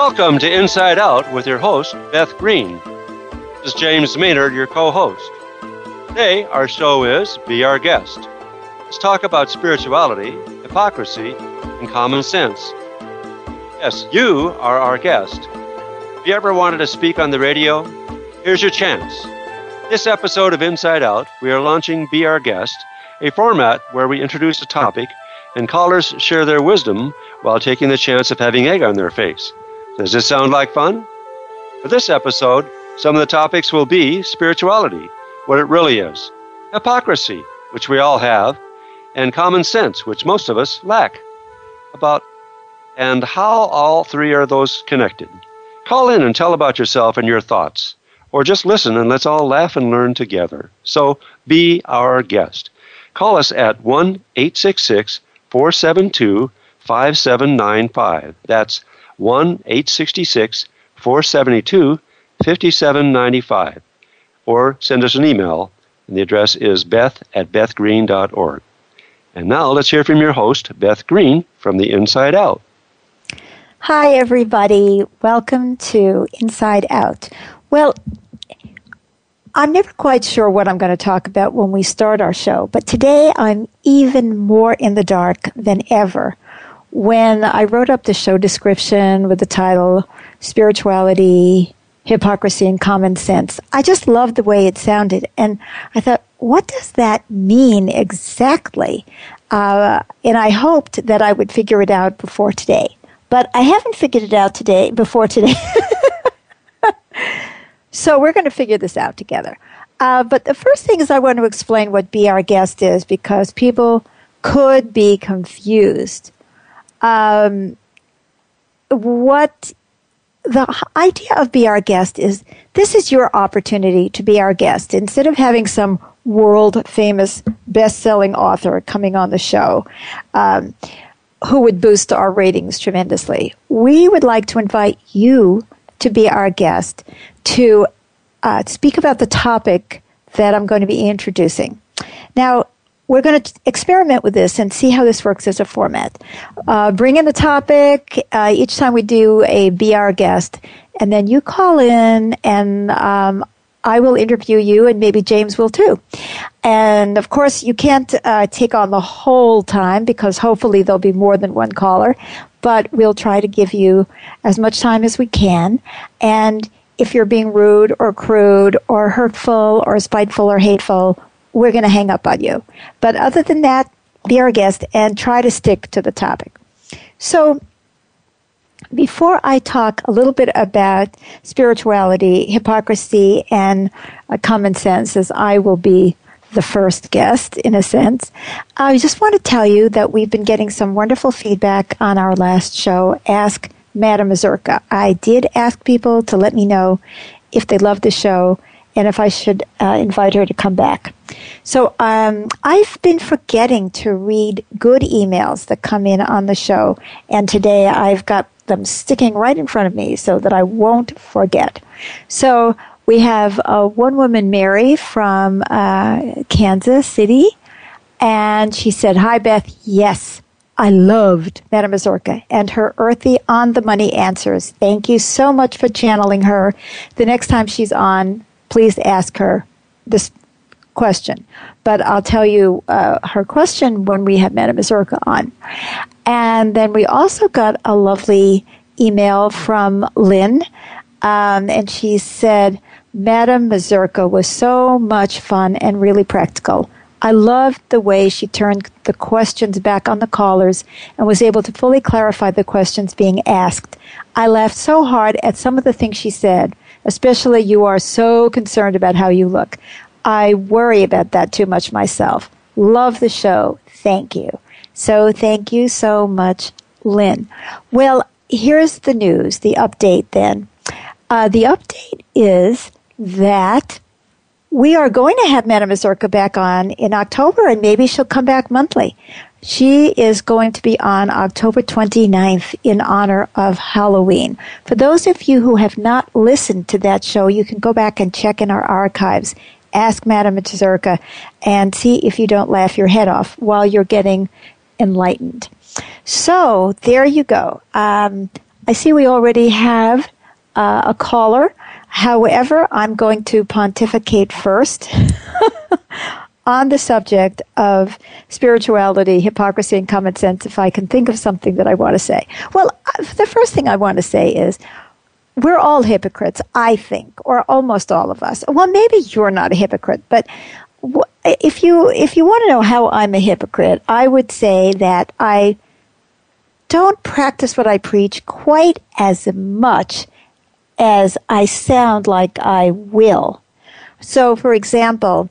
Welcome to Inside Out with your host, Beth Green. This is James Maynard, your co host. Today, our show is Be Our Guest. Let's talk about spirituality, hypocrisy, and common sense. Yes, you are our guest. If you ever wanted to speak on the radio, here's your chance. This episode of Inside Out, we are launching Be Our Guest, a format where we introduce a topic and callers share their wisdom while taking the chance of having egg on their face. Does this sound like fun? For this episode, some of the topics will be spirituality, what it really is, hypocrisy, which we all have, and common sense, which most of us lack. About and how all three are those connected. Call in and tell about yourself and your thoughts, or just listen and let's all laugh and learn together. So be our guest. Call us at 1 866 472 5795. That's 1 866 472 5795. Or send us an email, and the address is beth at bethgreen.org. And now let's hear from your host, Beth Green, from the Inside Out. Hi, everybody. Welcome to Inside Out. Well, I'm never quite sure what I'm going to talk about when we start our show, but today I'm even more in the dark than ever. When I wrote up the show description with the title Spirituality, Hypocrisy, and Common Sense, I just loved the way it sounded. And I thought, what does that mean exactly? Uh, and I hoped that I would figure it out before today. But I haven't figured it out today before today. So we're going to figure this out together. Uh, but the first thing is I want to explain what Be Our Guest is because people could be confused. Um, what the idea of Be Our Guest is this is your opportunity to be our guest. Instead of having some world famous best selling author coming on the show, um, who would boost our ratings tremendously, we would like to invite you to be our guest to uh, speak about the topic that I'm going to be introducing. Now, we're going to experiment with this and see how this works as a format. Uh, bring in the topic uh, each time we do a Be Our Guest, and then you call in and um, I will interview you, and maybe James will too. And of course, you can't uh, take on the whole time because hopefully there'll be more than one caller, but we'll try to give you as much time as we can. And if you're being rude or crude or hurtful or spiteful or hateful, we're going to hang up on you. But other than that, be our guest and try to stick to the topic. So, before I talk a little bit about spirituality, hypocrisy, and uh, common sense, as I will be the first guest in a sense, I just want to tell you that we've been getting some wonderful feedback on our last show, Ask Madam Mazurka. I did ask people to let me know if they loved the show and if I should uh, invite her to come back. So um, I've been forgetting to read good emails that come in on the show, and today I've got them sticking right in front of me so that I won't forget. So we have uh, one woman, Mary from uh, Kansas City, and she said, "Hi Beth, yes." I loved Madame Mazurka and her earthy, on the money answers. Thank you so much for channeling her. The next time she's on, please ask her this question. But I'll tell you uh, her question when we have Madame Mazurka on. And then we also got a lovely email from Lynn, um, and she said, Madame Mazurka was so much fun and really practical. I loved the way she turned the questions back on the callers and was able to fully clarify the questions being asked. I laughed so hard at some of the things she said, especially you are so concerned about how you look. I worry about that too much myself. Love the show. Thank you. So thank you so much, Lynn. Well, here's the news, the update then. Uh, the update is that we are going to have Madame Mazurka back on in October, and maybe she'll come back monthly. She is going to be on October 29th in honor of Halloween. For those of you who have not listened to that show, you can go back and check in our archives. Ask Madame Mazurka and see if you don't laugh your head off while you're getting enlightened. So there you go. Um, I see we already have uh, a caller. However, I'm going to pontificate first on the subject of spirituality, hypocrisy, and common sense if I can think of something that I want to say. Well, uh, the first thing I want to say is we're all hypocrites, I think, or almost all of us. Well, maybe you're not a hypocrite, but if you if you want to know how I'm a hypocrite, I would say that I don't practice what I preach quite as much as I sound like I will. So, for example,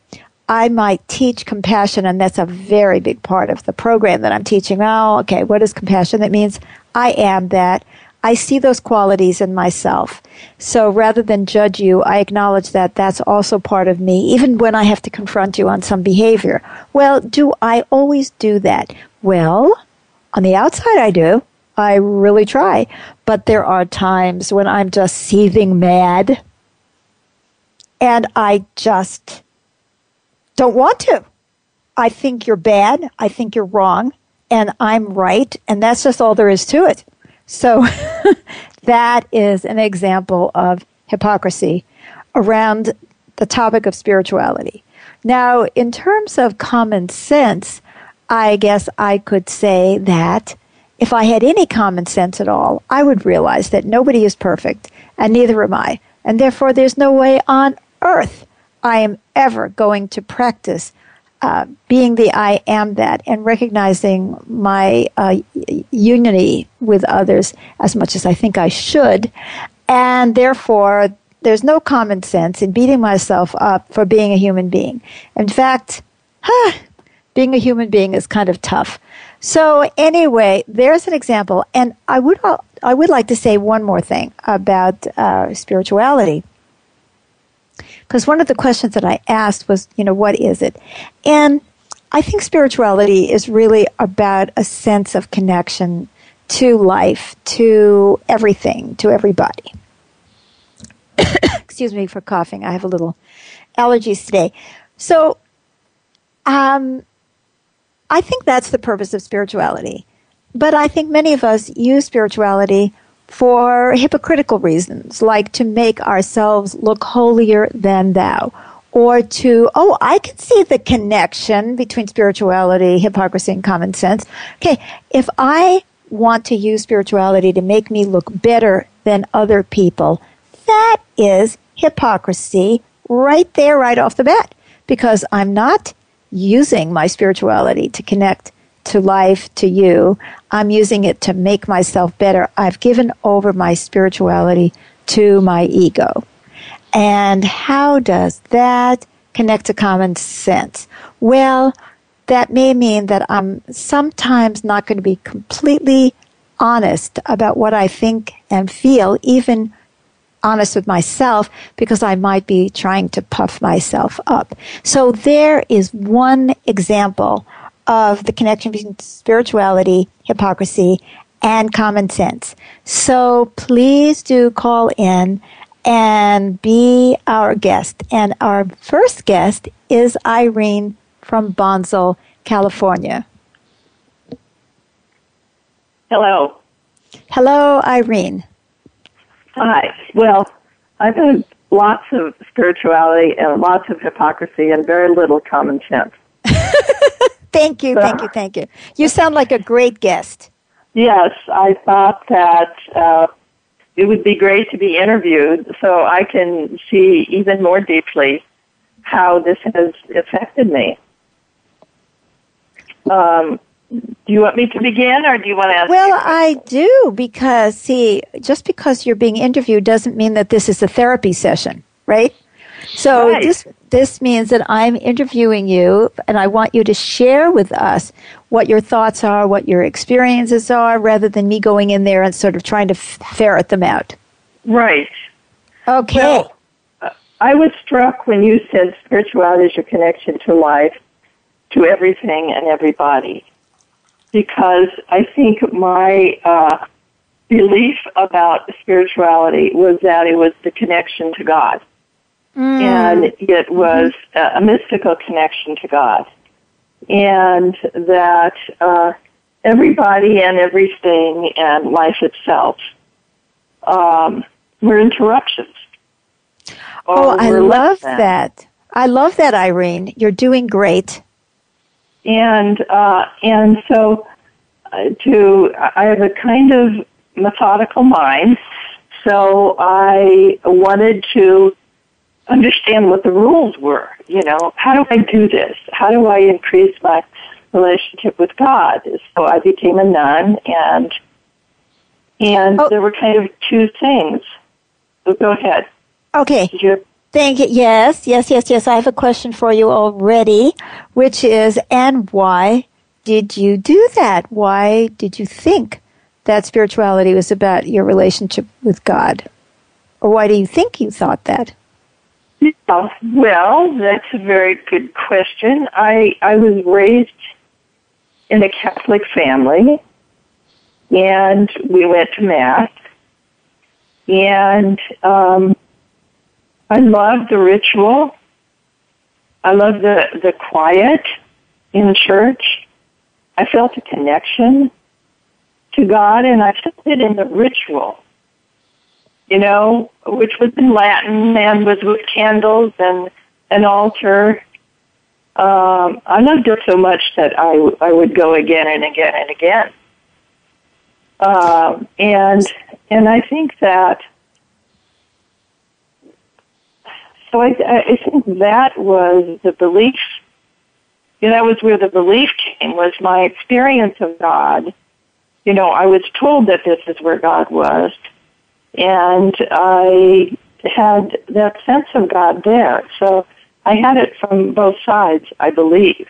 I might teach compassion, and that's a very big part of the program that I'm teaching. Oh, okay, what is compassion? That means I am that. I see those qualities in myself. So rather than judge you, I acknowledge that that's also part of me, even when I have to confront you on some behavior. Well, do I always do that? Well, on the outside, I do. I really try. But there are times when I'm just seething mad and I just don't want to. I think you're bad. I think you're wrong. And I'm right. And that's just all there is to it. So that is an example of hypocrisy around the topic of spirituality. Now, in terms of common sense, I guess I could say that if I had any common sense at all, I would realize that nobody is perfect, and neither am I. And therefore, there's no way on earth I am ever going to practice uh, being the I am that and recognizing my uh, unity with others as much as I think I should. And therefore, there's no common sense in beating myself up for being a human being. In fact, huh, being a human being is kind of tough. So anyway, there's an example, and I would I would like to say one more thing about uh, spirituality. Because one of the questions that I asked was, you know, what is it? And I think spirituality is really about a sense of connection to life, to everything, to everybody. Excuse me for coughing. I have a little allergies today. So, um, I think that's the purpose of spirituality. But I think many of us use spirituality for hypocritical reasons, like to make ourselves look holier than thou, or to, oh, I can see the connection between spirituality, hypocrisy, and common sense. Okay, if I want to use spirituality to make me look better than other people, that is hypocrisy right there, right off the bat, because I'm not using my spirituality to connect to life, to you. I'm using it to make myself better. I've given over my spirituality to my ego. And how does that connect to common sense? Well, that may mean that I'm sometimes not going to be completely honest about what I think and feel, even honest with myself, because I might be trying to puff myself up. So there is one example of the connection between spirituality, hypocrisy, and common sense. So please do call in and be our guest. And our first guest is Irene from Bonsall, California. Hello. Hello, Irene. Hi. Well, I've had lots of spirituality and lots of hypocrisy and very little common sense. Thank you, thank you, thank you. You sound like a great guest. Yes, I thought that uh, it would be great to be interviewed so I can see even more deeply how this has affected me. Um, do you want me to begin or do you want to ask? Well, I do because, see, just because you're being interviewed doesn't mean that this is a therapy session, right? So right. this this means that I'm interviewing you and I want you to share with us what your thoughts are, what your experiences are, rather than me going in there and sort of trying to ferret them out. Right. Okay. Well, uh, I was struck when you said spirituality is your connection to life, to everything and everybody, because I think my uh, belief about spirituality was that it was the connection to God Mm. And it was a, a mystical connection to God. And that uh, everybody and everything and life itself um, were interruptions. Oh, I love that. I love that, Irene. You're doing great. And uh, and so, uh, to I have a kind of methodical mind, so I wanted to understand what the rules were. You know, how do I do this? How do I increase my relationship with God? So I became a nun, and and oh. there were kind of two things. So go ahead. Okay. Thank you. Yes, yes, yes, yes. I have a question for you already, which is, and why did you do that? Why did you think that spirituality was about your relationship with God? Or why do you think you thought that? Yeah, well, that's a very good question. I, I was raised in a Catholic family, and we went to Mass, and um, I love the ritual. I love the, the quiet in church. I felt a connection to God and I felt it in the ritual, you know, which was in Latin and was with candles and an altar. Um, I loved it so much that I, I would go again and again and again. Um, and, and I think that so I, I think that was the belief. You know, that was where the belief came. Was my experience of God. You know, I was told that this is where God was, and I had that sense of God there. So I had it from both sides, I believe.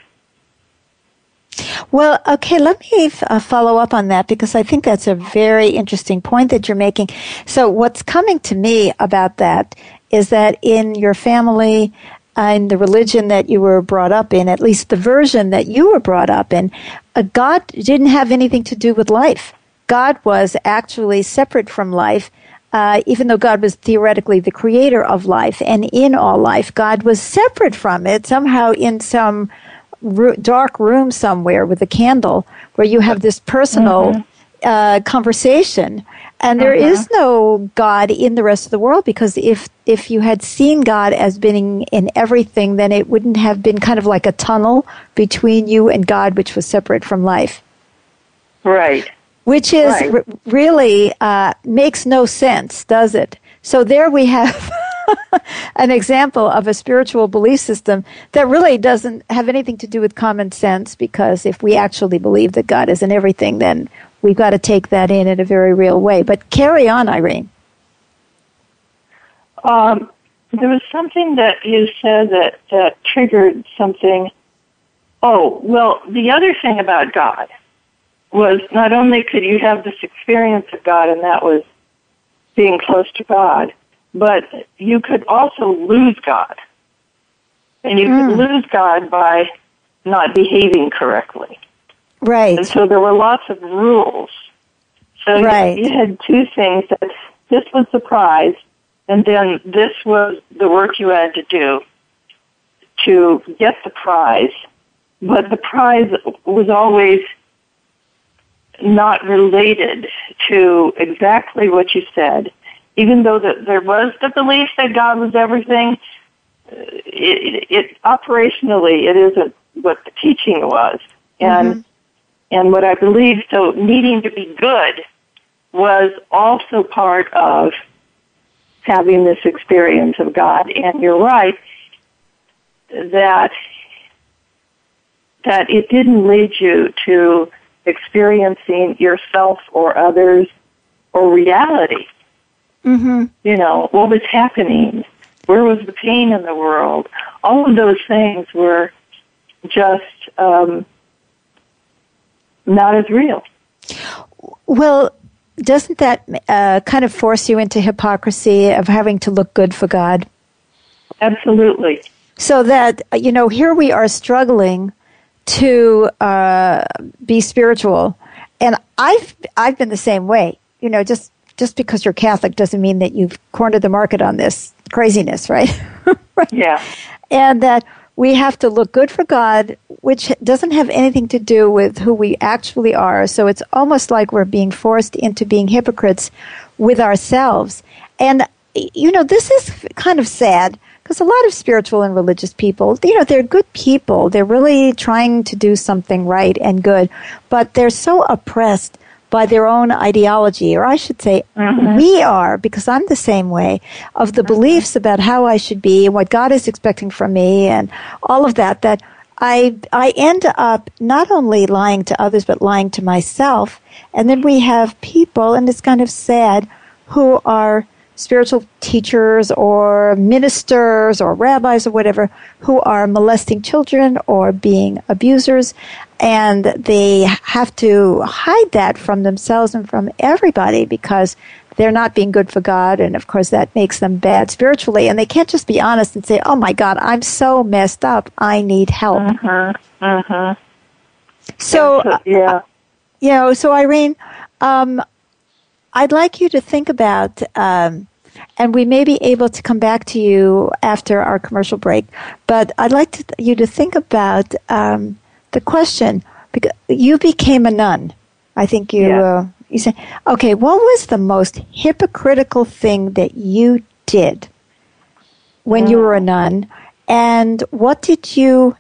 Well, okay, let me uh, follow up on that because I think that's a very interesting point that you're making. So, what's coming to me about that is that in your family and the religion that you were brought up in, at least the version that you were brought up in, uh, God didn't have anything to do with life. God was actually separate from life. Uh, even though God was theoretically the creator of life and in all life, God was separate from it somehow in some ro- dark room somewhere with a candle where you have this personal mm-hmm. uh, conversation and there uh-huh. is no God in the rest of the world because if if you had seen God as being in everything, then it wouldn't have been kind of like a tunnel between you and God, which was separate from life. Right. Which is right. R- really uh, makes no sense, does it? So there we have an example of a spiritual belief system that really doesn't have anything to do with common sense because if we actually believe that God is in everything, then we've got to take that in in a very real way. But carry on, Irene. Um, there was something that you said that, that triggered something. Oh, well, the other thing about God was not only could you have this experience of God, and that was being close to God, but you could also lose God. And you mm. could lose God by not behaving correctly. Right. And so there were lots of rules. So right. you, you had two things that this was the prize, and then this was the work you had to do to get the prize. But the prize was always not related to exactly what you said. Even though the, there was the belief that God was everything, it, it, it operationally it isn't what the teaching was. And mm-hmm. And what I believe, so needing to be good was also part of having this experience of God. And you're right that that it didn't lead you to experiencing yourself or others or reality. Mm-hmm. You know, what was happening? Where was the pain in the world? All of those things were just um, not as real. Well, doesn't that uh, kind of force you into hypocrisy of having to look good for God? Absolutely. So that, you know, here we are struggling to uh, be spiritual. And I've, I've been the same way. You know, just, just because you're Catholic doesn't mean that you've cornered the market on this craziness, right? right. Yeah. And that we have to look good for God, which doesn't have anything to do with who we actually are. So it's almost like we're being forced into being hypocrites with ourselves. And, you know, this is kind of sad because a lot of spiritual and religious people, you know, they're good people. They're really trying to do something right and good, but they're so oppressed by their own ideology, or I should say, mm-hmm. we are, because I'm the same way, of the mm-hmm. beliefs about how I should be and what God is expecting from me and all of that, that I, I end up not only lying to others, but lying to myself. And then we have people, and it's kind of sad, who are spiritual teachers or ministers or rabbis or whatever who are molesting children or being abusers and they have to hide that from themselves and from everybody because they're not being good for God and of course that makes them bad spiritually and they can't just be honest and say oh my god I'm so messed up. I need help. Uh-huh uh-huh so yeah uh, you know so Irene um, I'd like you to think about um, and we may be able to come back to you after our commercial break. But I'd like to, you to think about um, the question because you became a nun. I think you yeah. uh, you said, okay, what was the most hypocritical thing that you did when you were a nun, and what did you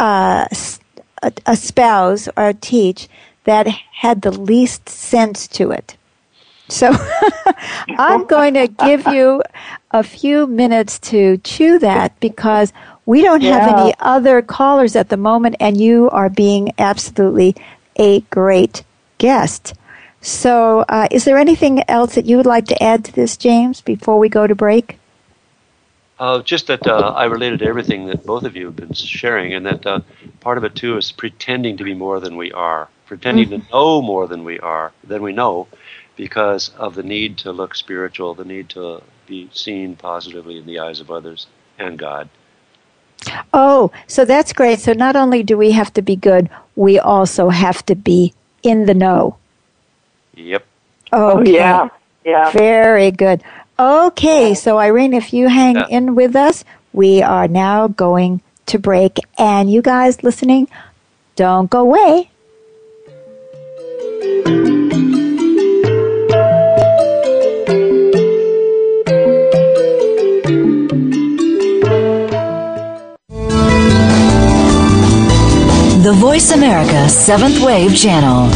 uh, espouse or teach that had the least sense to it? So I'm going to give you a few minutes to chew that because we don't have yeah. any other callers at the moment, and you are being absolutely a great guest. So, uh, is there anything else that you would like to add to this, James, before we go to break? Uh, just that uh, I related to everything that both of you have been sharing, and that uh, part of it too is pretending to be more than we are, pretending mm-hmm. to know more than we are, than we know, because of the need to look spiritual, the need to be seen positively in the eyes of others and God. Oh, so that's great. So not only do we have to be good, we also have to be in the know. Yep. Oh, okay. yeah. Yeah. Very good. Okay, so Irene, if you hang yeah. in with us, we are now going to break. And you guys listening, don't go away. Voice America Seventh Wave Channel.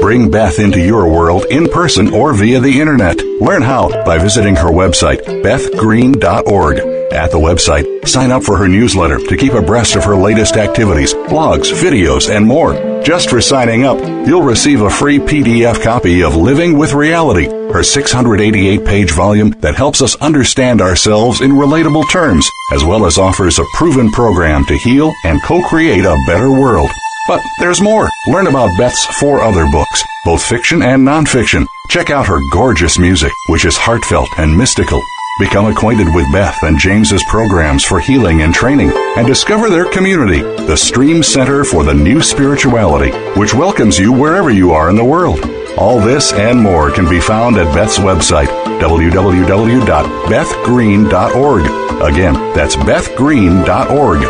Bring Beth into your world in person or via the internet. Learn how by visiting her website, bethgreen.org. At the website, sign up for her newsletter to keep abreast of her latest activities, blogs, videos, and more. Just for signing up, you'll receive a free PDF copy of Living with Reality her 688 page volume that helps us understand ourselves in relatable terms, as well as offers a proven program to heal and co create a better world. But there's more. Learn about Beth's four other books, both fiction and nonfiction. Check out her gorgeous music, which is heartfelt and mystical. Become acquainted with Beth and James's programs for healing and training and discover their community, the Stream Center for the New Spirituality, which welcomes you wherever you are in the world. All this and more can be found at Beth's website, www.bethgreen.org. Again, that's bethgreen.org.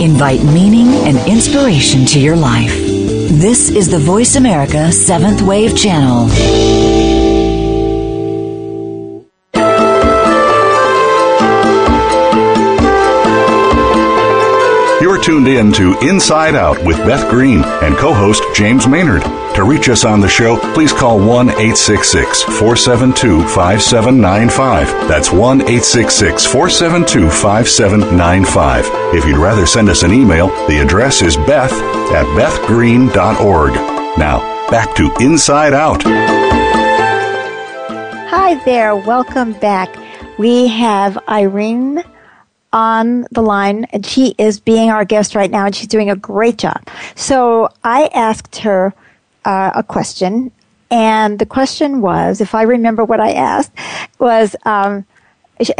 Invite meaning and inspiration to your life. This is the Voice America Seventh Wave Channel. You're tuned in to Inside Out with Beth Green and co host James Maynard. To reach us on the show, please call 1 866 472 5795. That's 1 866 472 5795. If you'd rather send us an email, the address is beth at bethgreen.org. Now, back to Inside Out. Hi there, welcome back. We have Irene on the line, and she is being our guest right now, and she's doing a great job. So I asked her uh, a question, and the question was, if I remember what I asked, was um,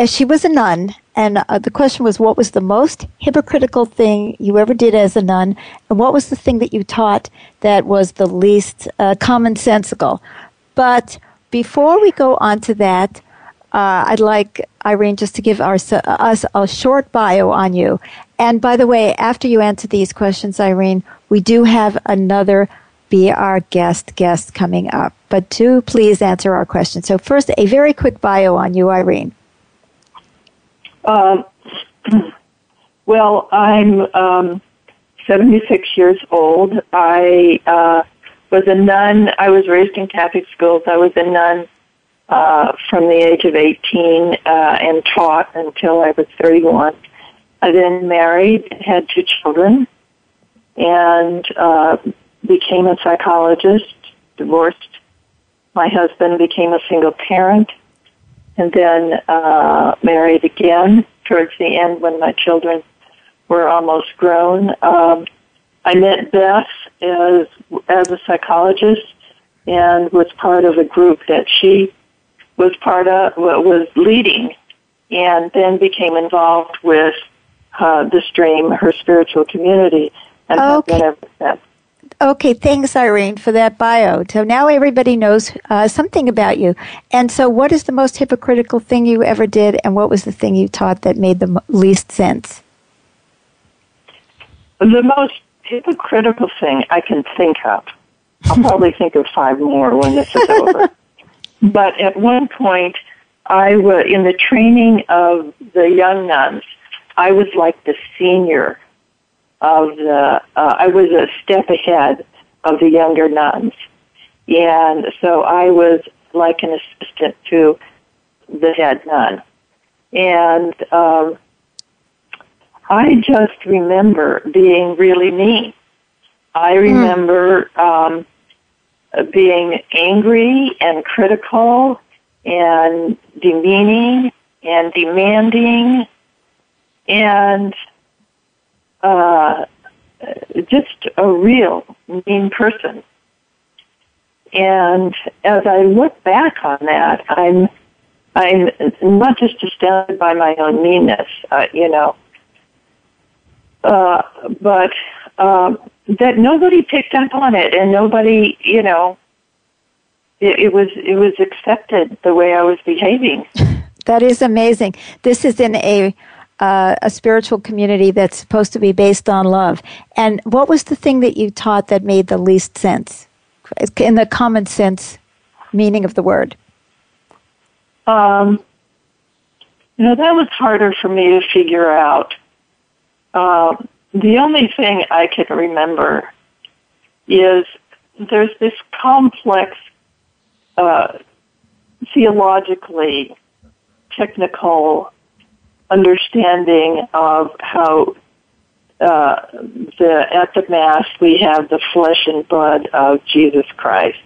she was a nun, and uh, the question was, what was the most hypocritical thing you ever did as a nun, and what was the thing that you taught that was the least uh, commonsensical? But before we go on to that, uh, I'd like Irene just to give our, us a short bio on you. And by the way, after you answer these questions, Irene, we do have another be our guest guest coming up. But do please answer our questions. So first, a very quick bio on you, Irene. Um, well, I'm um, 76 years old. I uh, was a nun. I was raised in Catholic schools. I was a nun uh, from the age of 18 uh, and taught until I was 31. I then married, and had two children, and uh, became a psychologist, divorced my husband, became a single parent, and then uh, married again towards the end when my children were almost grown. Um, I met Beth as as a psychologist and was part of a group that she was part of was leading, and then became involved with uh, the Stream, her spiritual community, and okay. have been ever since. Okay, thanks, Irene, for that bio. So now everybody knows uh, something about you. And so, what is the most hypocritical thing you ever did, and what was the thing you taught that made the least sense? The most hypocritical thing I can think of. I'll probably think of five more when this is over. But at one point, I was in the training of the young nuns. I was like the senior of the, uh, I was a step ahead of the younger nuns. And so I was like an assistant to the head nun. And um, I just remember being really mean. I hmm. remember um, being angry and critical and demeaning and demanding and uh, just a real mean person. And as I look back on that, I'm I'm not just astounded by my own meanness, uh, you know, uh, but um, that nobody picked up on it, and nobody, you know, it, it was it was accepted the way I was behaving. that is amazing. This is in a uh, a spiritual community that's supposed to be based on love. And what was the thing that you taught that made the least sense in the common sense meaning of the word? Um, you know, that was harder for me to figure out. Uh, the only thing I can remember is there's this complex, uh, theologically technical understanding of how uh, the at the mass we have the flesh and blood of Jesus Christ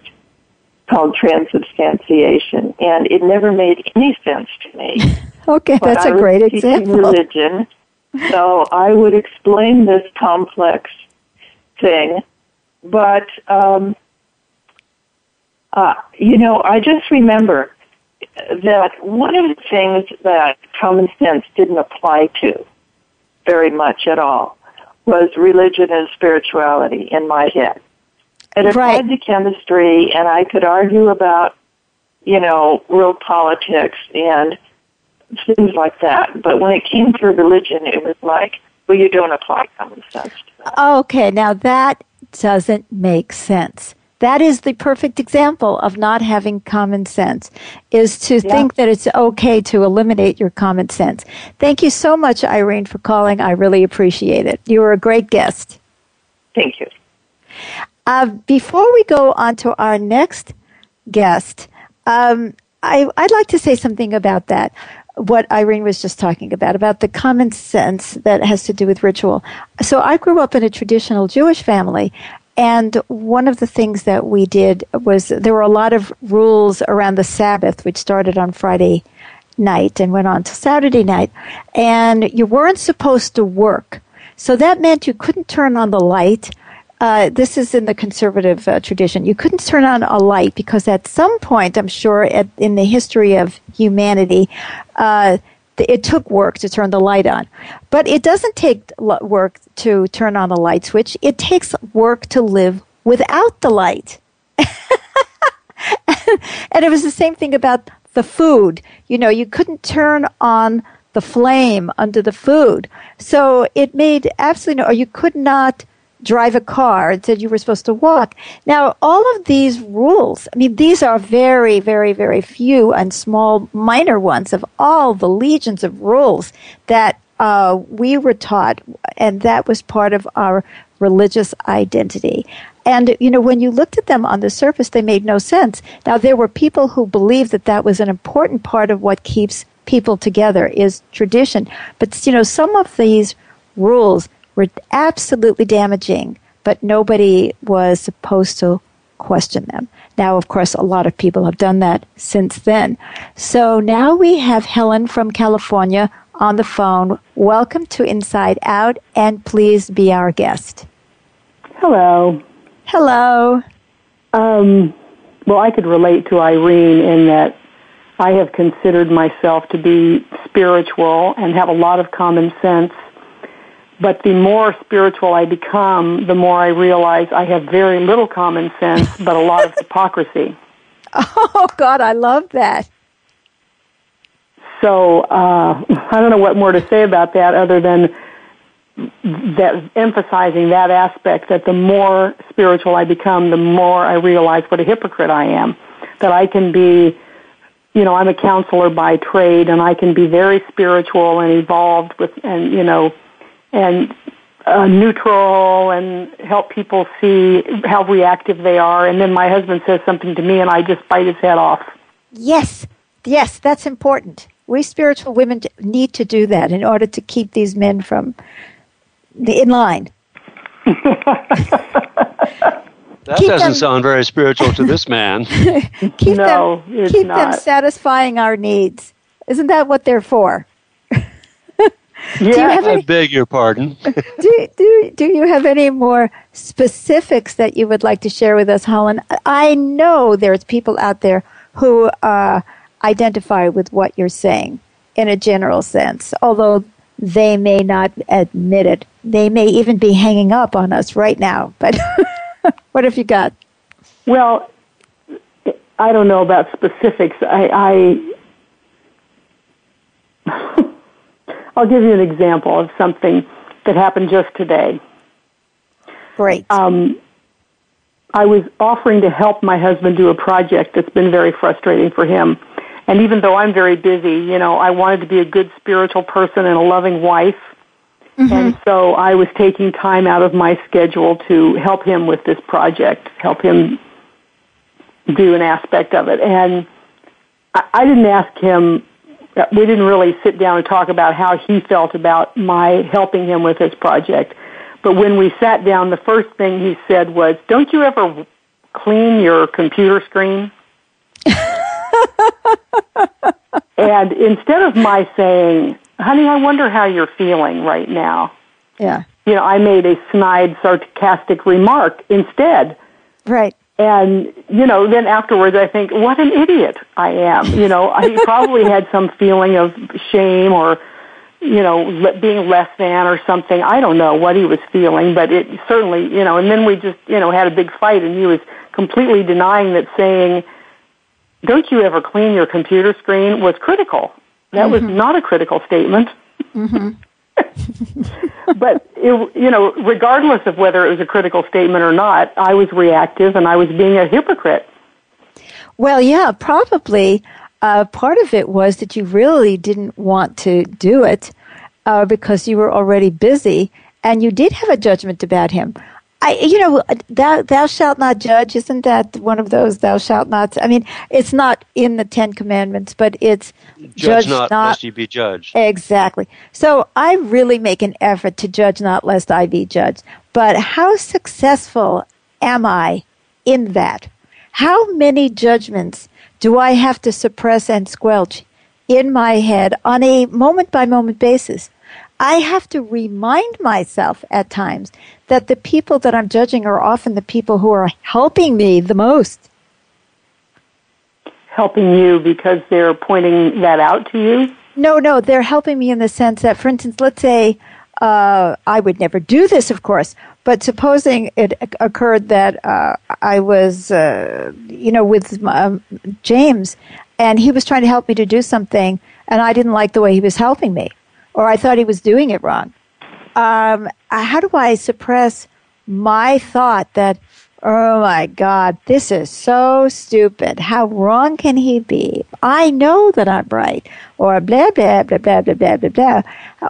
called transubstantiation, and it never made any sense to me. okay, that's I a great example. Religion, so I would explain this complex thing, but um, uh, you know, I just remember that one of the things that common sense didn't apply to very much at all was religion and spirituality in my head. It applied right. to chemistry, and I could argue about, you know, world politics and things like that. But when it came to religion, it was like, well, you don't apply common sense. Okay, now that doesn't make sense. That is the perfect example of not having common sense, is to yeah. think that it's okay to eliminate your common sense. Thank you so much, Irene, for calling. I really appreciate it. You were a great guest. Thank you. Uh, before we go on to our next guest, um, I, I'd like to say something about that what Irene was just talking about, about the common sense that has to do with ritual. So I grew up in a traditional Jewish family, and one of the things that we did was there were a lot of rules around the Sabbath, which started on Friday night and went on to Saturday night. And you weren't supposed to work. So that meant you couldn't turn on the light uh, this is in the conservative uh, tradition. You couldn't turn on a light because at some point, I'm sure, at, in the history of humanity, uh, it took work to turn the light on. But it doesn't take work to turn on the light switch. It takes work to live without the light. and it was the same thing about the food. You know, you couldn't turn on the flame under the food. So it made absolutely no, or you could not drive a car. It said you were supposed to walk. Now, all of these rules, I mean, these are very, very, very few and small, minor ones of all the legions of rules that uh, we were taught, and that was part of our religious identity. And, you know, when you looked at them on the surface, they made no sense. Now, there were people who believed that that was an important part of what keeps people together is tradition. But, you know, some of these rules were absolutely damaging, but nobody was supposed to question them. Now, of course, a lot of people have done that since then. So now we have Helen from California on the phone. Welcome to Inside Out, and please be our guest. Hello. Hello. Um, well, I could relate to Irene in that I have considered myself to be spiritual and have a lot of common sense but the more spiritual I become, the more I realize I have very little common sense, but a lot of hypocrisy. Oh, God, I love that. So uh, I don't know what more to say about that other than that emphasizing that aspect that the more spiritual I become, the more I realize what a hypocrite I am. That I can be, you know, I'm a counselor by trade, and I can be very spiritual and evolved with, and you know, and uh, neutral and help people see how reactive they are. And then my husband says something to me, and I just bite his head off. Yes, yes, that's important. We spiritual women need to do that in order to keep these men from the in line. that keep doesn't them, sound very spiritual to this man. keep no, them, keep not. them satisfying our needs. Isn't that what they're for? Yeah, I any, beg your pardon. do, do, do you have any more specifics that you would like to share with us, Helen? I know there's people out there who uh, identify with what you're saying in a general sense, although they may not admit it. They may even be hanging up on us right now. But what have you got? Well, I don't know about specifics. I, I I'll give you an example of something that happened just today. Great. Um, I was offering to help my husband do a project that's been very frustrating for him. And even though I'm very busy, you know, I wanted to be a good spiritual person and a loving wife. Mm-hmm. And so I was taking time out of my schedule to help him with this project, help him do an aspect of it. And I, I didn't ask him we didn't really sit down and talk about how he felt about my helping him with his project. But when we sat down, the first thing he said was, "Don't you ever clean your computer screen?" and instead of my saying, "Honey, I wonder how you're feeling right now," yeah, you know, I made a snide, sarcastic remark instead. Right. And, you know, then afterwards I think, what an idiot I am. You know, I probably had some feeling of shame or, you know, being less than or something. I don't know what he was feeling, but it certainly, you know, and then we just, you know, had a big fight and he was completely denying that saying, don't you ever clean your computer screen was critical. That mm-hmm. was not a critical statement. Mm-hmm. but it, you know, regardless of whether it was a critical statement or not, I was reactive and I was being a hypocrite. Well, yeah, probably uh, part of it was that you really didn't want to do it uh, because you were already busy and you did have a judgment about him. I, you know, uh, thou, thou shalt not judge. Isn't that one of those thou shalt not? I mean, it's not in the Ten Commandments, but it's judge, judge not, not, lest you be judged. Exactly. So I really make an effort to judge not lest I be judged. But how successful am I in that? How many judgments do I have to suppress and squelch in my head on a moment by moment basis? I have to remind myself at times that the people that I'm judging are often the people who are helping me the most. Helping you because they're pointing that out to you? No, no, they're helping me in the sense that, for instance, let's say uh, I would never do this, of course, but supposing it occurred that uh, I was, uh, you know, with um, James, and he was trying to help me to do something, and I didn't like the way he was helping me, or I thought he was doing it wrong. Um, how do I suppress my thought that Oh my God, this is so stupid. How wrong can he be? I know that I'm right. Or blah, blah, blah, blah, blah, blah, blah, blah.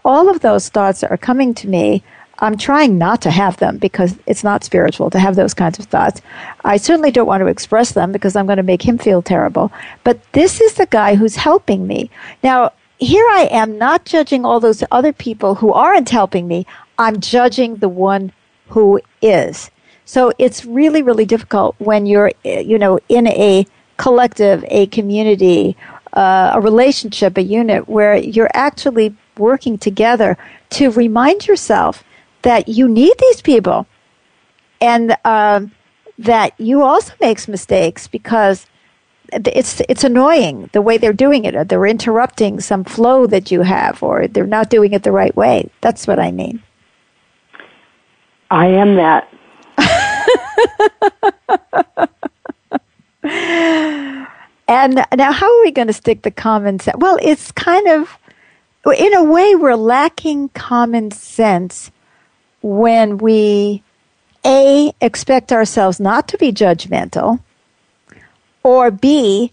All of those thoughts are coming to me. I'm trying not to have them because it's not spiritual to have those kinds of thoughts. I certainly don't want to express them because I'm going to make him feel terrible. But this is the guy who's helping me. Now, here I am not judging all those other people who aren't helping me. I'm judging the one who is. So it's really, really difficult when you're, you know, in a collective, a community, uh, a relationship, a unit where you're actually working together to remind yourself that you need these people and um, that you also makes mistakes because it's it's annoying the way they're doing it. They're interrupting some flow that you have, or they're not doing it the right way. That's what I mean. I am that. and now, how are we going to stick the common sense? Well, it's kind of, in a way, we're lacking common sense when we, A, expect ourselves not to be judgmental, or B,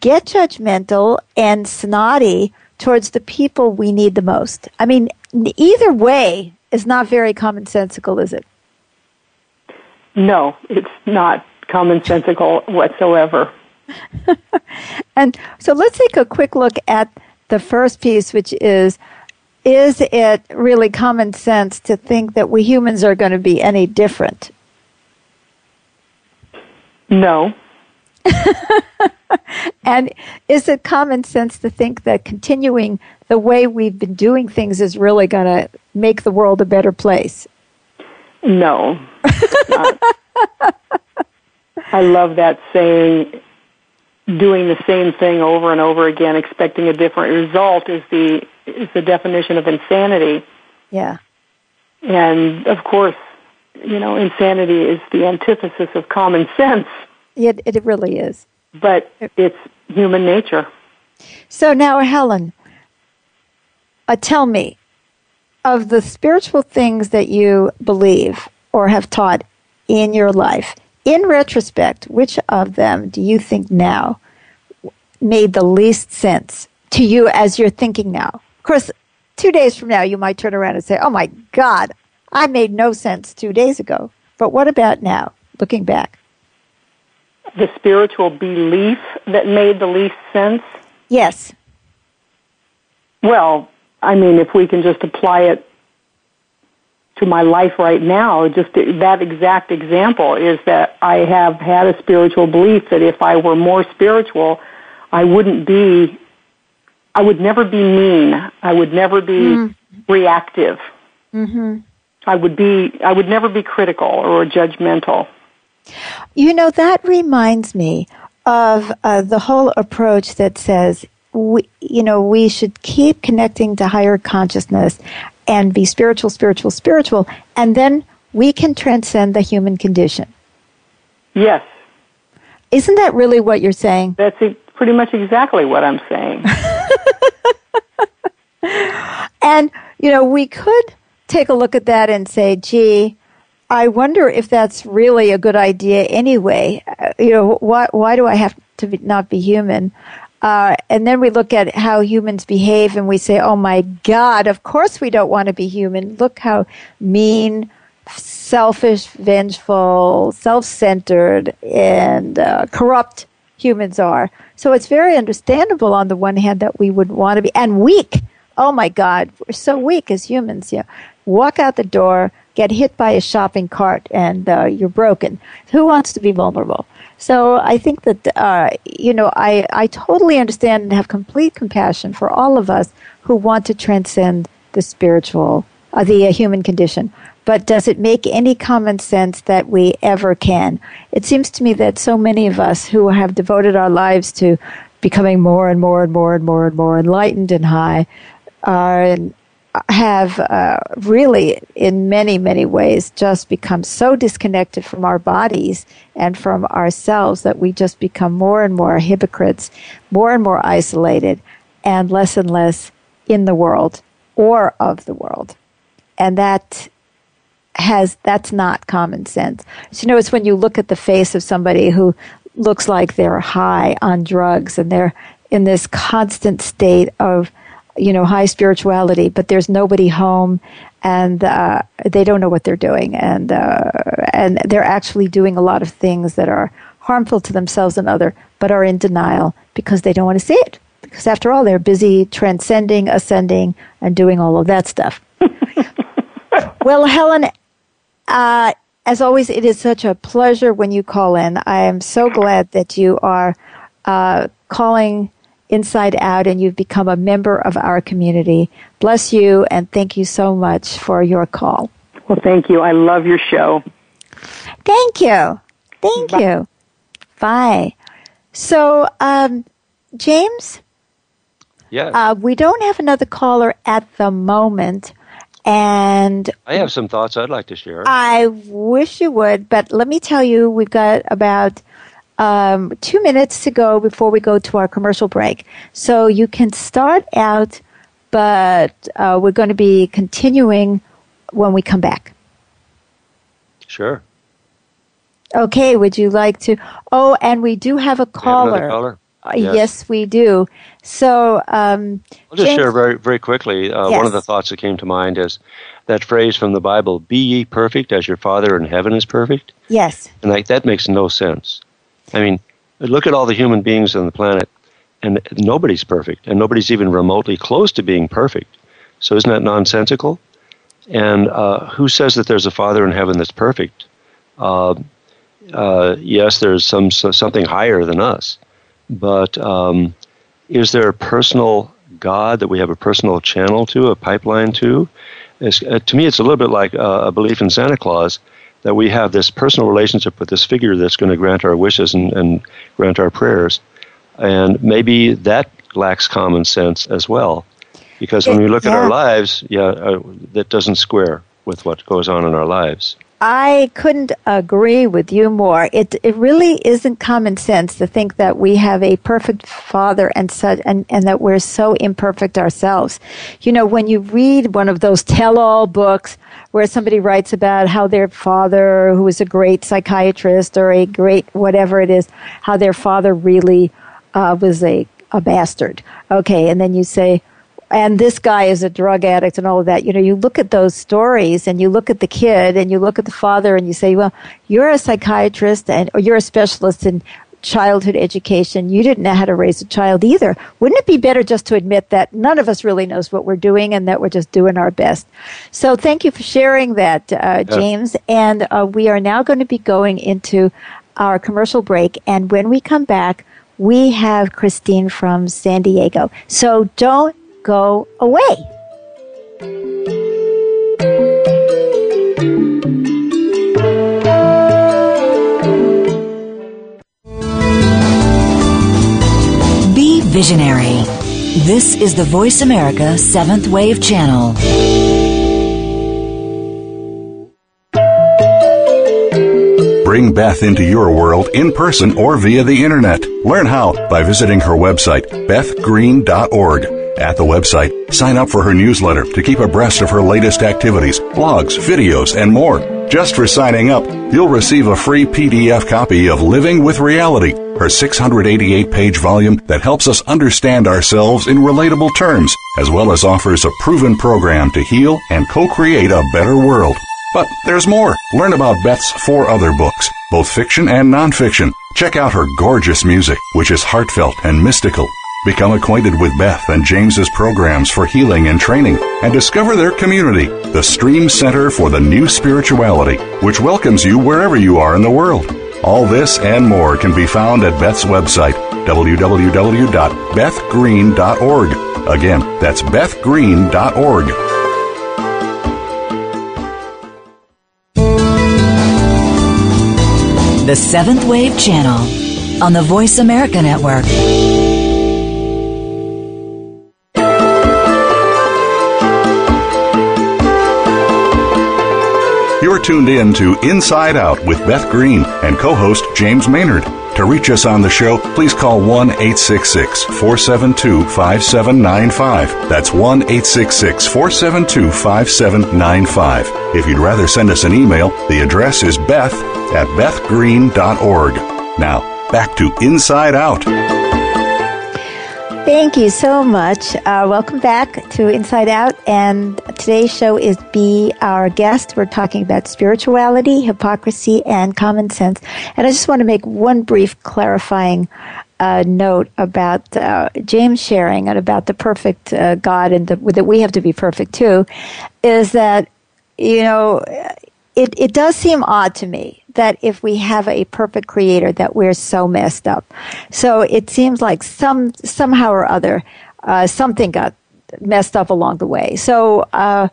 get judgmental and snotty towards the people we need the most. I mean, either way is not very commonsensical, is it? No, it's not commonsensical whatsoever. and so let's take a quick look at the first piece, which is is it really common sense to think that we humans are going to be any different? No. and is it common sense to think that continuing the way we've been doing things is really going to make the world a better place? No. I love that saying doing the same thing over and over again expecting a different result is the is the definition of insanity. Yeah. And of course, you know, insanity is the antithesis of common sense. It it really is. But it's human nature. So now Helen, uh, tell me of the spiritual things that you believe or have taught in your life, in retrospect, which of them do you think now made the least sense to you as you're thinking now? Of course, two days from now, you might turn around and say, oh my God, I made no sense two days ago. But what about now, looking back? The spiritual belief that made the least sense? Yes. Well, I mean, if we can just apply it to my life right now, just that exact example is that I have had a spiritual belief that if I were more spiritual, I wouldn't be, I would never be mean. I would never be mm. reactive. Mm-hmm. I would be, I would never be critical or judgmental. You know, that reminds me of uh, the whole approach that says, we, you know, we should keep connecting to higher consciousness and be spiritual, spiritual, spiritual, and then we can transcend the human condition. Yes. Isn't that really what you're saying? That's pretty much exactly what I'm saying. and, you know, we could take a look at that and say, gee, I wonder if that's really a good idea anyway. Uh, you know, why, why do I have to be, not be human? Uh, and then we look at how humans behave and we say, oh my God, of course we don't want to be human. Look how mean, selfish, vengeful, self centered, and uh, corrupt humans are. So it's very understandable on the one hand that we would want to be, and weak. Oh my God, we're so weak as humans. Yeah. Walk out the door, get hit by a shopping cart, and uh, you're broken. Who wants to be vulnerable? So I think that, uh, you know, I, I totally understand and have complete compassion for all of us who want to transcend the spiritual, uh, the uh, human condition. But does it make any common sense that we ever can? It seems to me that so many of us who have devoted our lives to becoming more and more and more and more and more enlightened and high are have uh, really, in many, many ways, just become so disconnected from our bodies and from ourselves that we just become more and more hypocrites, more and more isolated, and less and less in the world or of the world. And that has that's not common sense. So, you know, it's when you look at the face of somebody who looks like they're high on drugs and they're in this constant state of you know high spirituality but there's nobody home and uh, they don't know what they're doing and uh, and they're actually doing a lot of things that are harmful to themselves and other but are in denial because they don't want to see it. Because after all they're busy transcending ascending and doing all of that stuff. Well helen uh, as always it is such a pleasure when you call in. I am so glad that you are uh, calling inside out and you've become a member of our community. Bless you and thank you so much for your call. Well, thank you. I love your show. Thank you. Thank Bye. you. Bye. So, um, James? Yes. Uh, we don't have another caller at the moment. And I have some thoughts I'd like to share. I wish you would, but let me tell you, we've got about um, two minutes to go before we go to our commercial break. So you can start out, but uh, we're going to be continuing when we come back. Sure. Okay, would you like to? Oh, and we do have a caller. Have caller? Uh, yes. yes. we do. So, um, I'll just James, share very, very quickly. Uh, yes. One of the thoughts that came to mind is that phrase from the Bible: "Be ye perfect, as your Father in heaven is perfect." Yes. And like that makes no sense. I mean, look at all the human beings on the planet, and nobody's perfect, and nobody's even remotely close to being perfect. So isn't that nonsensical? And uh, who says that there's a Father in heaven that's perfect? Uh, uh, yes, there's some so something higher than us, but um, is there a personal God that we have a personal channel to, a pipeline to? Uh, to me, it's a little bit like uh, a belief in Santa Claus that we have this personal relationship with this figure that's going to grant our wishes and, and grant our prayers. And maybe that lacks common sense as well. Because when we look yeah. at our lives, yeah, uh, that doesn't square with what goes on in our lives. I couldn't agree with you more. It it really isn't common sense to think that we have a perfect father and such and, and that we're so imperfect ourselves. You know, when you read one of those tell all books where somebody writes about how their father, who was a great psychiatrist or a great whatever it is, how their father really uh, was a, a bastard. Okay, and then you say, and this guy is a drug addict and all of that. You know, you look at those stories and you look at the kid and you look at the father and you say, well, you're a psychiatrist and or you're a specialist in childhood education. You didn't know how to raise a child either. Wouldn't it be better just to admit that none of us really knows what we're doing and that we're just doing our best? So thank you for sharing that, uh, James. And uh, we are now going to be going into our commercial break. And when we come back, we have Christine from San Diego. So don't go away. Be visionary. This is the Voice America Seventh Wave Channel. Bring Beth into your world in person or via the internet. Learn how by visiting her website, bethgreen.org. At the website, sign up for her newsletter to keep abreast of her latest activities, blogs, videos, and more. Just for signing up, you'll receive a free PDF copy of Living with Reality, her 688 page volume that helps us understand ourselves in relatable terms, as well as offers a proven program to heal and co create a better world. But there's more. Learn about Beth's four other books, both fiction and nonfiction. Check out her gorgeous music, which is heartfelt and mystical. Become acquainted with Beth and James's programs for healing and training and discover their community, the Stream Center for the New Spirituality, which welcomes you wherever you are in the world. All this and more can be found at Beth's website, www.bethgreen.org. Again, that's bethgreen.org. The Seventh Wave Channel on the Voice America Network. Tuned in to Inside Out with Beth Green and co host James Maynard. To reach us on the show, please call 1 866 472 5795. That's 1 866 472 5795. If you'd rather send us an email, the address is beth at bethgreen.org. Now, back to Inside Out. Thank you so much. Uh, welcome back to Inside Out. And today's show is Be Our Guest. We're talking about spirituality, hypocrisy, and common sense. And I just want to make one brief clarifying uh, note about uh, James sharing and about the perfect uh, God and the, that we have to be perfect too. Is that, you know, it, it does seem odd to me that if we have a perfect creator that we're so messed up. So it seems like some somehow or other uh, something got messed up along the way. So uh,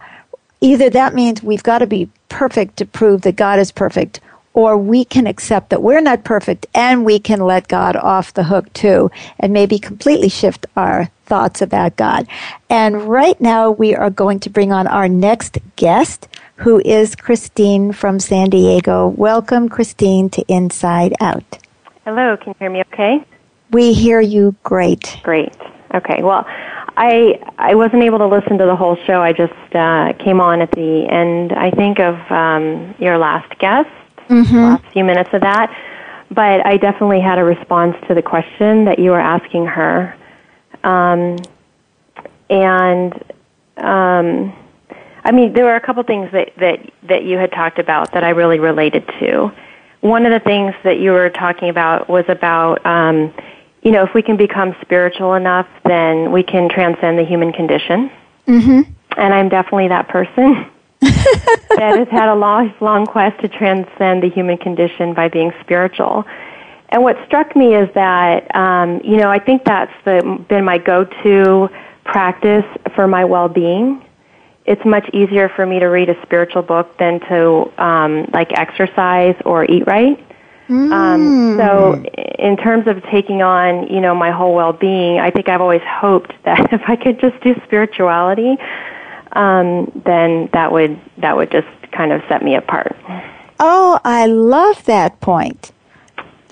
either that means we've got to be perfect to prove that God is perfect, or we can accept that we're not perfect and we can let God off the hook too, and maybe completely shift our thoughts about God. And right now we are going to bring on our next guest who is Christine from San Diego. Welcome, Christine, to Inside Out. Hello, can you hear me okay? We hear you great. Great. Okay, well, I I wasn't able to listen to the whole show. I just uh, came on at the end, I think, of um, your last guest, mm-hmm. last few minutes of that. But I definitely had a response to the question that you were asking her. Um, and um, I mean, there were a couple things that, that, that you had talked about that I really related to. One of the things that you were talking about was about, um, you know, if we can become spiritual enough, then we can transcend the human condition. Mm-hmm. And I'm definitely that person that has had a long, long quest to transcend the human condition by being spiritual. And what struck me is that, um, you know, I think that's the, been my go-to practice for my well-being it's much easier for me to read a spiritual book than to um, like exercise or eat right. Mm. Um, so, in terms of taking on, you know, my whole well-being, I think I've always hoped that if I could just do spirituality, um, then that would that would just kind of set me apart. Oh, I love that point.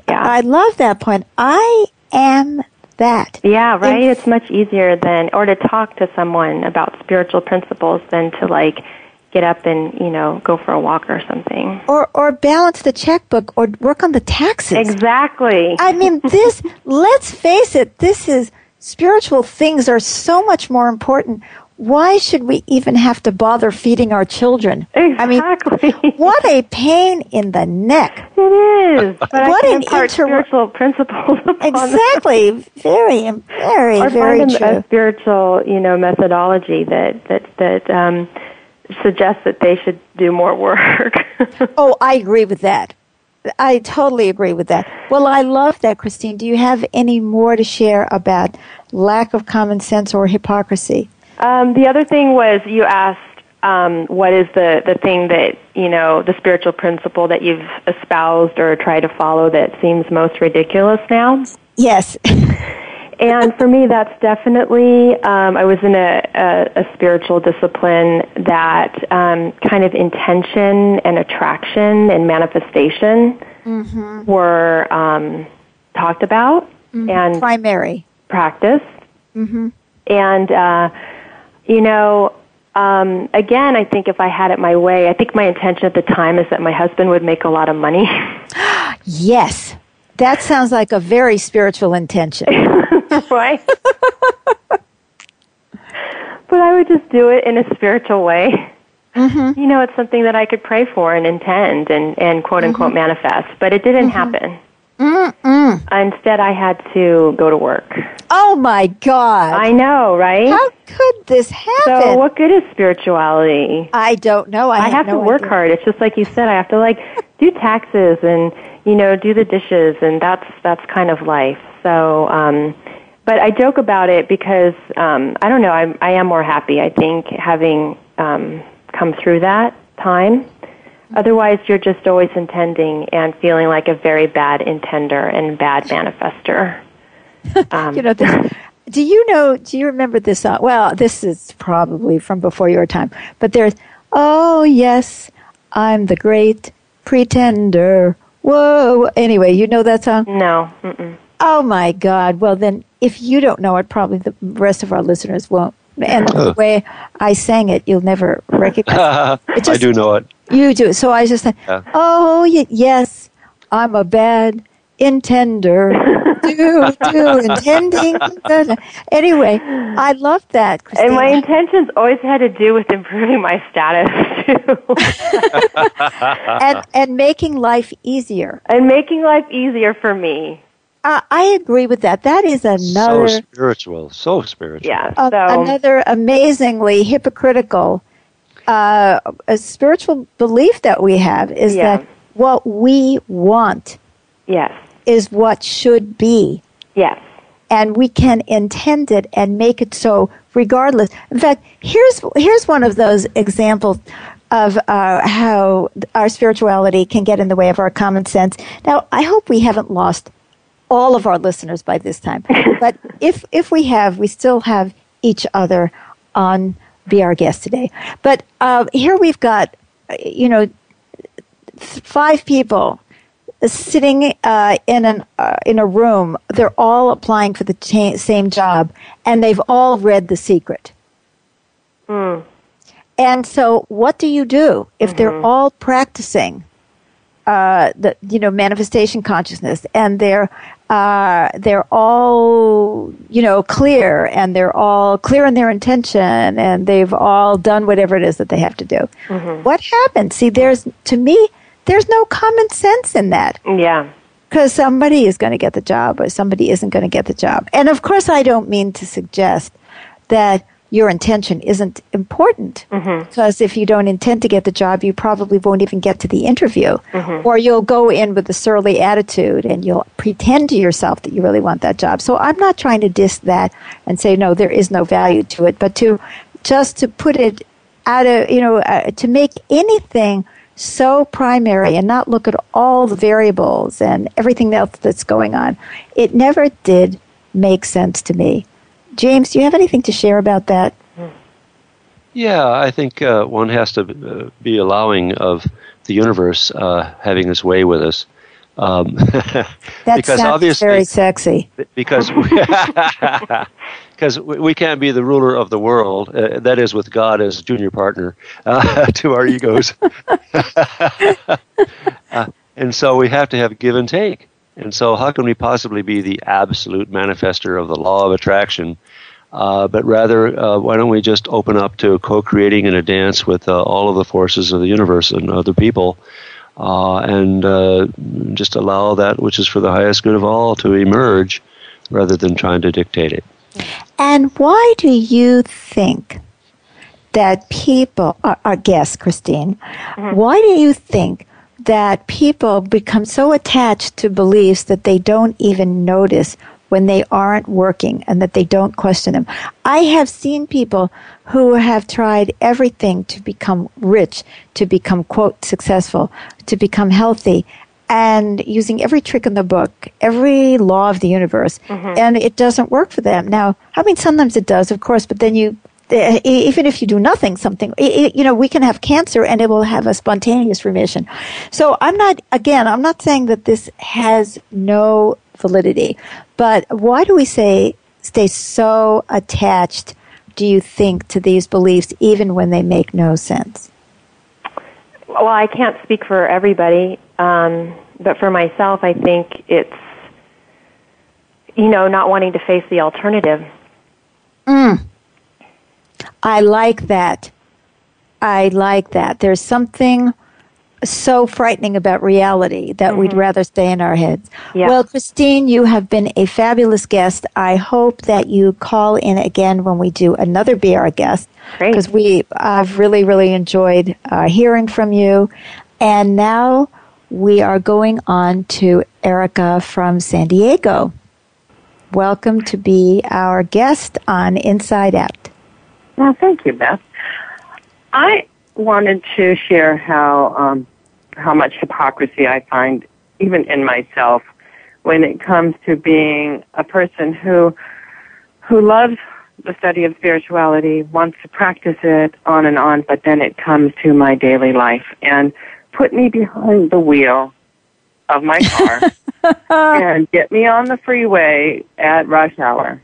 Yeah, I love that point. I am that. Yeah, right. it's much easier than, or to talk to someone about spiritual principles than to like get up and you know go for a walk or something. Or or balance the checkbook or work on the taxes. Exactly. I mean, this. let's face it. This is spiritual things are so much more important why should we even have to bother feeding our children? Exactly. I mean, what a pain in the neck. It is. But what I an inter- spiritual principles. exactly. Very, very, or very find true. A spiritual, you know, methodology that that that um, suggests that they should do more work. oh, I agree with that. I totally agree with that. Well, I love that, Christine. Do you have any more to share about lack of common sense or hypocrisy? Um, the other thing was you asked um, what is the, the thing that, you know, the spiritual principle that you've espoused or tried to follow that seems most ridiculous now? Yes. and for me, that's definitely, um, I was in a, a, a spiritual discipline that um, kind of intention and attraction and manifestation mm-hmm. were um, talked about mm-hmm. and primary practiced. Mm-hmm. And, uh, you know, um, again, I think if I had it my way, I think my intention at the time is that my husband would make a lot of money. yes. That sounds like a very spiritual intention. right? but I would just do it in a spiritual way. Mm-hmm. You know, it's something that I could pray for and intend and, and quote unquote mm-hmm. manifest, but it didn't mm-hmm. happen. Mm-mm. Instead, I had to go to work. Oh my God. I know, right? How could this happen? So, what good is spirituality? I don't know. I, I have, have no to work idea. hard. It's just like you said, I have to like do taxes and, you know, do the dishes and that's, that's kind of life. So, um, but I joke about it because, um, I don't know, I'm, I am more happy, I think, having, um, come through that time. Otherwise, you're just always intending and feeling like a very bad intender and bad manifester. Um, you know, this, do you know? Do you remember this song? Well, this is probably from before your time, but there's, oh yes, I'm the great pretender. Whoa. Anyway, you know that song? No. Mm-mm. Oh my God. Well, then, if you don't know it, probably the rest of our listeners won't. And the way I sang it, you'll never recognize it. Just, I do know it. You do. So I just said, yeah. oh, y- yes, I'm a bad intender. do, do, intending. Anyway, I love that. Christina. And my intentions always had to do with improving my status, too. and, and making life easier. And making life easier for me. Uh, I agree with that. That is another so spiritual, so spiritual. Yeah, so. uh, another amazingly hypocritical uh, a spiritual belief that we have is yeah. that what we want yes. is what should be. Yes. And we can intend it and make it so regardless. In fact, here's, here's one of those examples of uh, how our spirituality can get in the way of our common sense. Now, I hope we haven't lost all of our listeners by this time. but if, if we have, we still have each other on be our guest today. But uh, here we've got, you know, five people sitting uh, in an uh, in a room. They're all applying for the cha- same job, and they've all read The Secret. Mm. And so, what do you do if mm-hmm. they're all practicing uh, the you know manifestation consciousness, and they're uh, they're all you know clear and they're all clear in their intention and they've all done whatever it is that they have to do. Mm-hmm. what happens see there's to me there's no common sense in that. Yeah. Because somebody is going to get the job or somebody isn't going to get the job. And of course i don't mean to suggest that your intention isn't important. Mm-hmm. because if you don't intend to get the job you probably won't even get to the interview. Mm-hmm. or you'll go in with a surly attitude and you'll pretend to yourself that you really want that job. So i'm not trying to diss that and say no there is no value to it. But to just to put it out of you know uh, to make anything so primary and not look at all the variables and everything else that's going on it never did make sense to me James, do you have anything to share about that? Yeah, I think uh, one has to uh, be allowing of the universe uh, having its way with us. Um, that because obviously, very sexy. Because because we, we, can't be the ruler of the world. Uh, that is, with God as junior partner uh, to our egos, uh, and so we have to have give and take. And so, how can we possibly be the absolute manifester of the law of attraction? Uh, but rather, uh, why don't we just open up to co creating in a dance with uh, all of the forces of the universe and other people uh, and uh, just allow that which is for the highest good of all to emerge rather than trying to dictate it? And why do you think that people, our, our guest, Christine, mm-hmm. why do you think that people become so attached to beliefs that they don't even notice when they aren't working and that they don't question them. I have seen people who have tried everything to become rich, to become, quote, successful, to become healthy, and using every trick in the book, every law of the universe, mm-hmm. and it doesn't work for them. Now, I mean, sometimes it does, of course, but then you even if you do nothing, something, you know, we can have cancer and it will have a spontaneous remission. So I'm not, again, I'm not saying that this has no validity, but why do we say stay so attached, do you think, to these beliefs even when they make no sense? Well, I can't speak for everybody, um, but for myself, I think it's, you know, not wanting to face the alternative. Mm. I like that. I like that. There's something so frightening about reality that mm-hmm. we'd rather stay in our heads. Yeah. Well, Christine, you have been a fabulous guest. I hope that you call in again when we do another Be Our Guest. Because we, I've really, really enjoyed uh, hearing from you. And now we are going on to Erica from San Diego. Welcome to be our guest on Inside Out. Well, thank you, Beth. I wanted to share how um, how much hypocrisy I find even in myself when it comes to being a person who who loves the study of spirituality, wants to practice it on and on, but then it comes to my daily life and put me behind the wheel of my car and get me on the freeway at rush hour.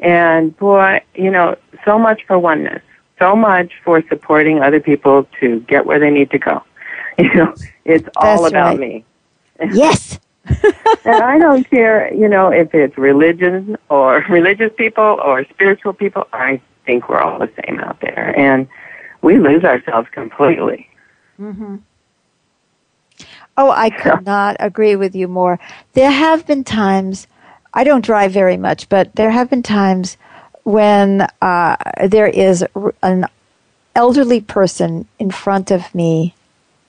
And boy, you know, so much for oneness, so much for supporting other people to get where they need to go. You know, it's all That's about right. me. Yes. and I don't care, you know, if it's religion or religious people or spiritual people. I think we're all the same out there, and we lose ourselves completely. hmm Oh, I could not agree with you more. There have been times, I don't drive very much, but there have been times when uh, there is an elderly person in front of me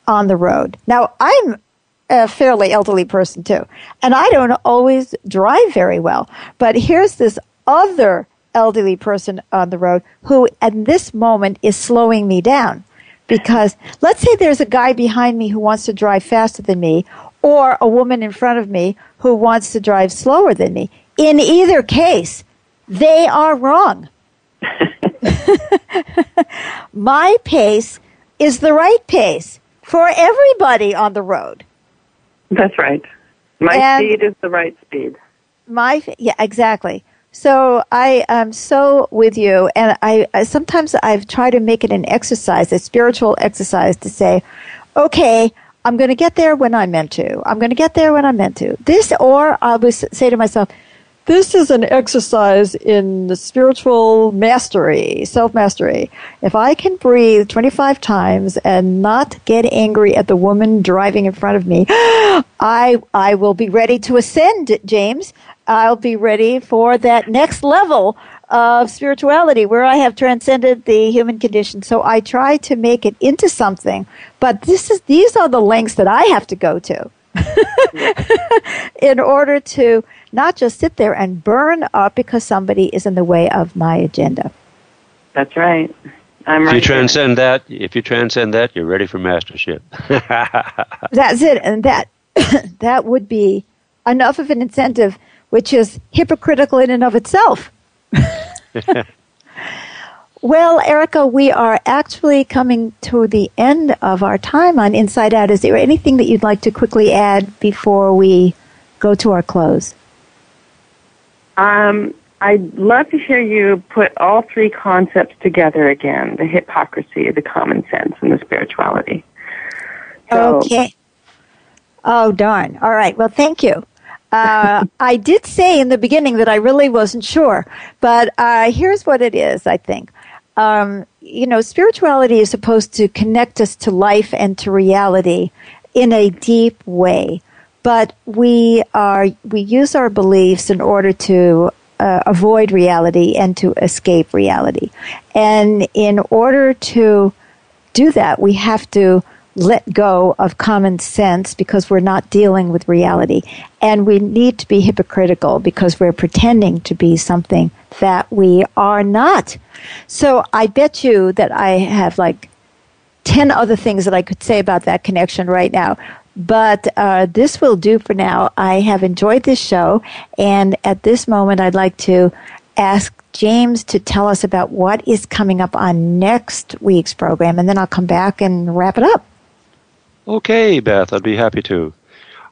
on the road. Now, I'm a fairly elderly person too, and I don't always drive very well, but here's this other elderly person on the road who, at this moment, is slowing me down because let's say there's a guy behind me who wants to drive faster than me or a woman in front of me who wants to drive slower than me in either case they are wrong my pace is the right pace for everybody on the road That's right. My And- speed is the right speed. my yeah exactly so i am so with you and I, I sometimes i've tried to make it an exercise a spiritual exercise to say okay i'm going to get there when i'm meant to i'm going to get there when i'm meant to this or I'll say to myself this is an exercise in the spiritual mastery, self mastery. If I can breathe 25 times and not get angry at the woman driving in front of me, I, I will be ready to ascend, James. I'll be ready for that next level of spirituality where I have transcended the human condition. So I try to make it into something, but this is, these are the lengths that I have to go to in order to not just sit there and burn up because somebody is in the way of my agenda. That's right. I'm If right. you there. transcend that, if you transcend that, you're ready for mastership. That's it, and that that would be enough of an incentive, which is hypocritical in and of itself. well, Erica, we are actually coming to the end of our time on Inside Out. Is there anything that you'd like to quickly add before we go to our close? Um, I'd love to hear you put all three concepts together again the hypocrisy, the common sense, and the spirituality. So, Okay. Oh, darn. All right. Well, thank you. Uh, I did say in the beginning that I really wasn't sure, but uh, here's what it is, I think. Um, you know, spirituality is supposed to connect us to life and to reality in a deep way, but we are we use our beliefs in order to uh, avoid reality and to escape reality, and in order to do that, we have to let go of common sense because we're not dealing with reality. And we need to be hypocritical because we're pretending to be something that we are not. So I bet you that I have like 10 other things that I could say about that connection right now. But uh, this will do for now. I have enjoyed this show. And at this moment, I'd like to ask James to tell us about what is coming up on next week's program. And then I'll come back and wrap it up. Okay, Beth, I'd be happy to.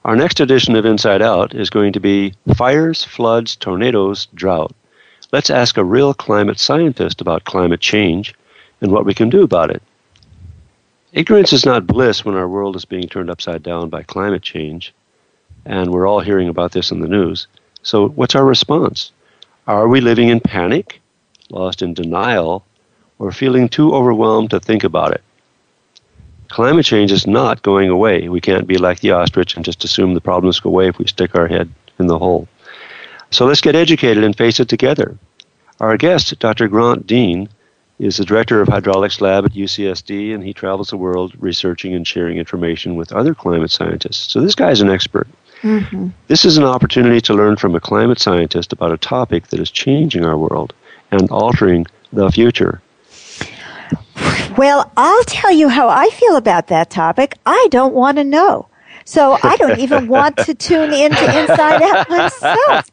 Our next edition of Inside Out is going to be Fires, Floods, Tornadoes, Drought. Let's ask a real climate scientist about climate change and what we can do about it. Ignorance is not bliss when our world is being turned upside down by climate change, and we're all hearing about this in the news. So, what's our response? Are we living in panic, lost in denial, or feeling too overwhelmed to think about it? Climate change is not going away. We can't be like the ostrich and just assume the problems go away if we stick our head in the hole. So let's get educated and face it together. Our guest, Dr. Grant Deane, is the director of hydraulics lab at UCSD, and he travels the world researching and sharing information with other climate scientists. So this guy's an expert. Mm-hmm. This is an opportunity to learn from a climate scientist about a topic that is changing our world and altering the future. Well, I'll tell you how I feel about that topic. I don't want to know. So I don't even want to tune into Inside Out myself.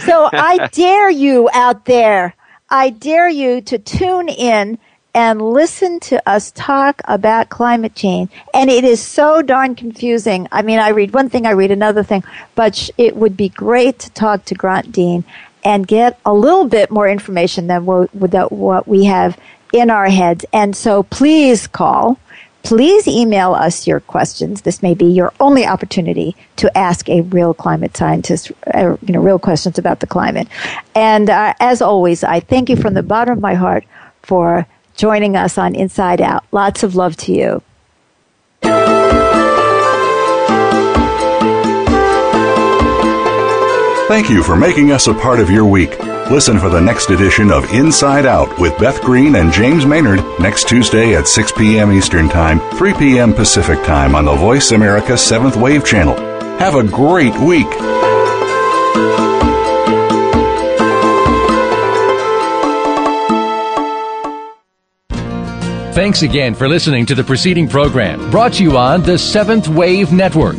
So I dare you out there. I dare you to tune in and listen to us talk about climate change. And it is so darn confusing. I mean, I read one thing, I read another thing, but it would be great to talk to Grant Deane and get a little bit more information than what we have in our heads. And so please call. Please email us your questions. This may be your only opportunity to ask a real climate scientist, uh, you know, real questions about the climate. And uh, as always, I thank you from the bottom of my heart for joining us on Inside Out. Lots of love to you. Thank you for making us a part of your week. Listen for the next edition of Inside Out with Beth Green and James Maynard next Tuesday at 6 p.m. Eastern Time, 3 p.m. Pacific Time on the Voice America 7th Wave Channel. Have a great week. Thanks again for listening to the preceding program brought to you on the Seventh Wave Network.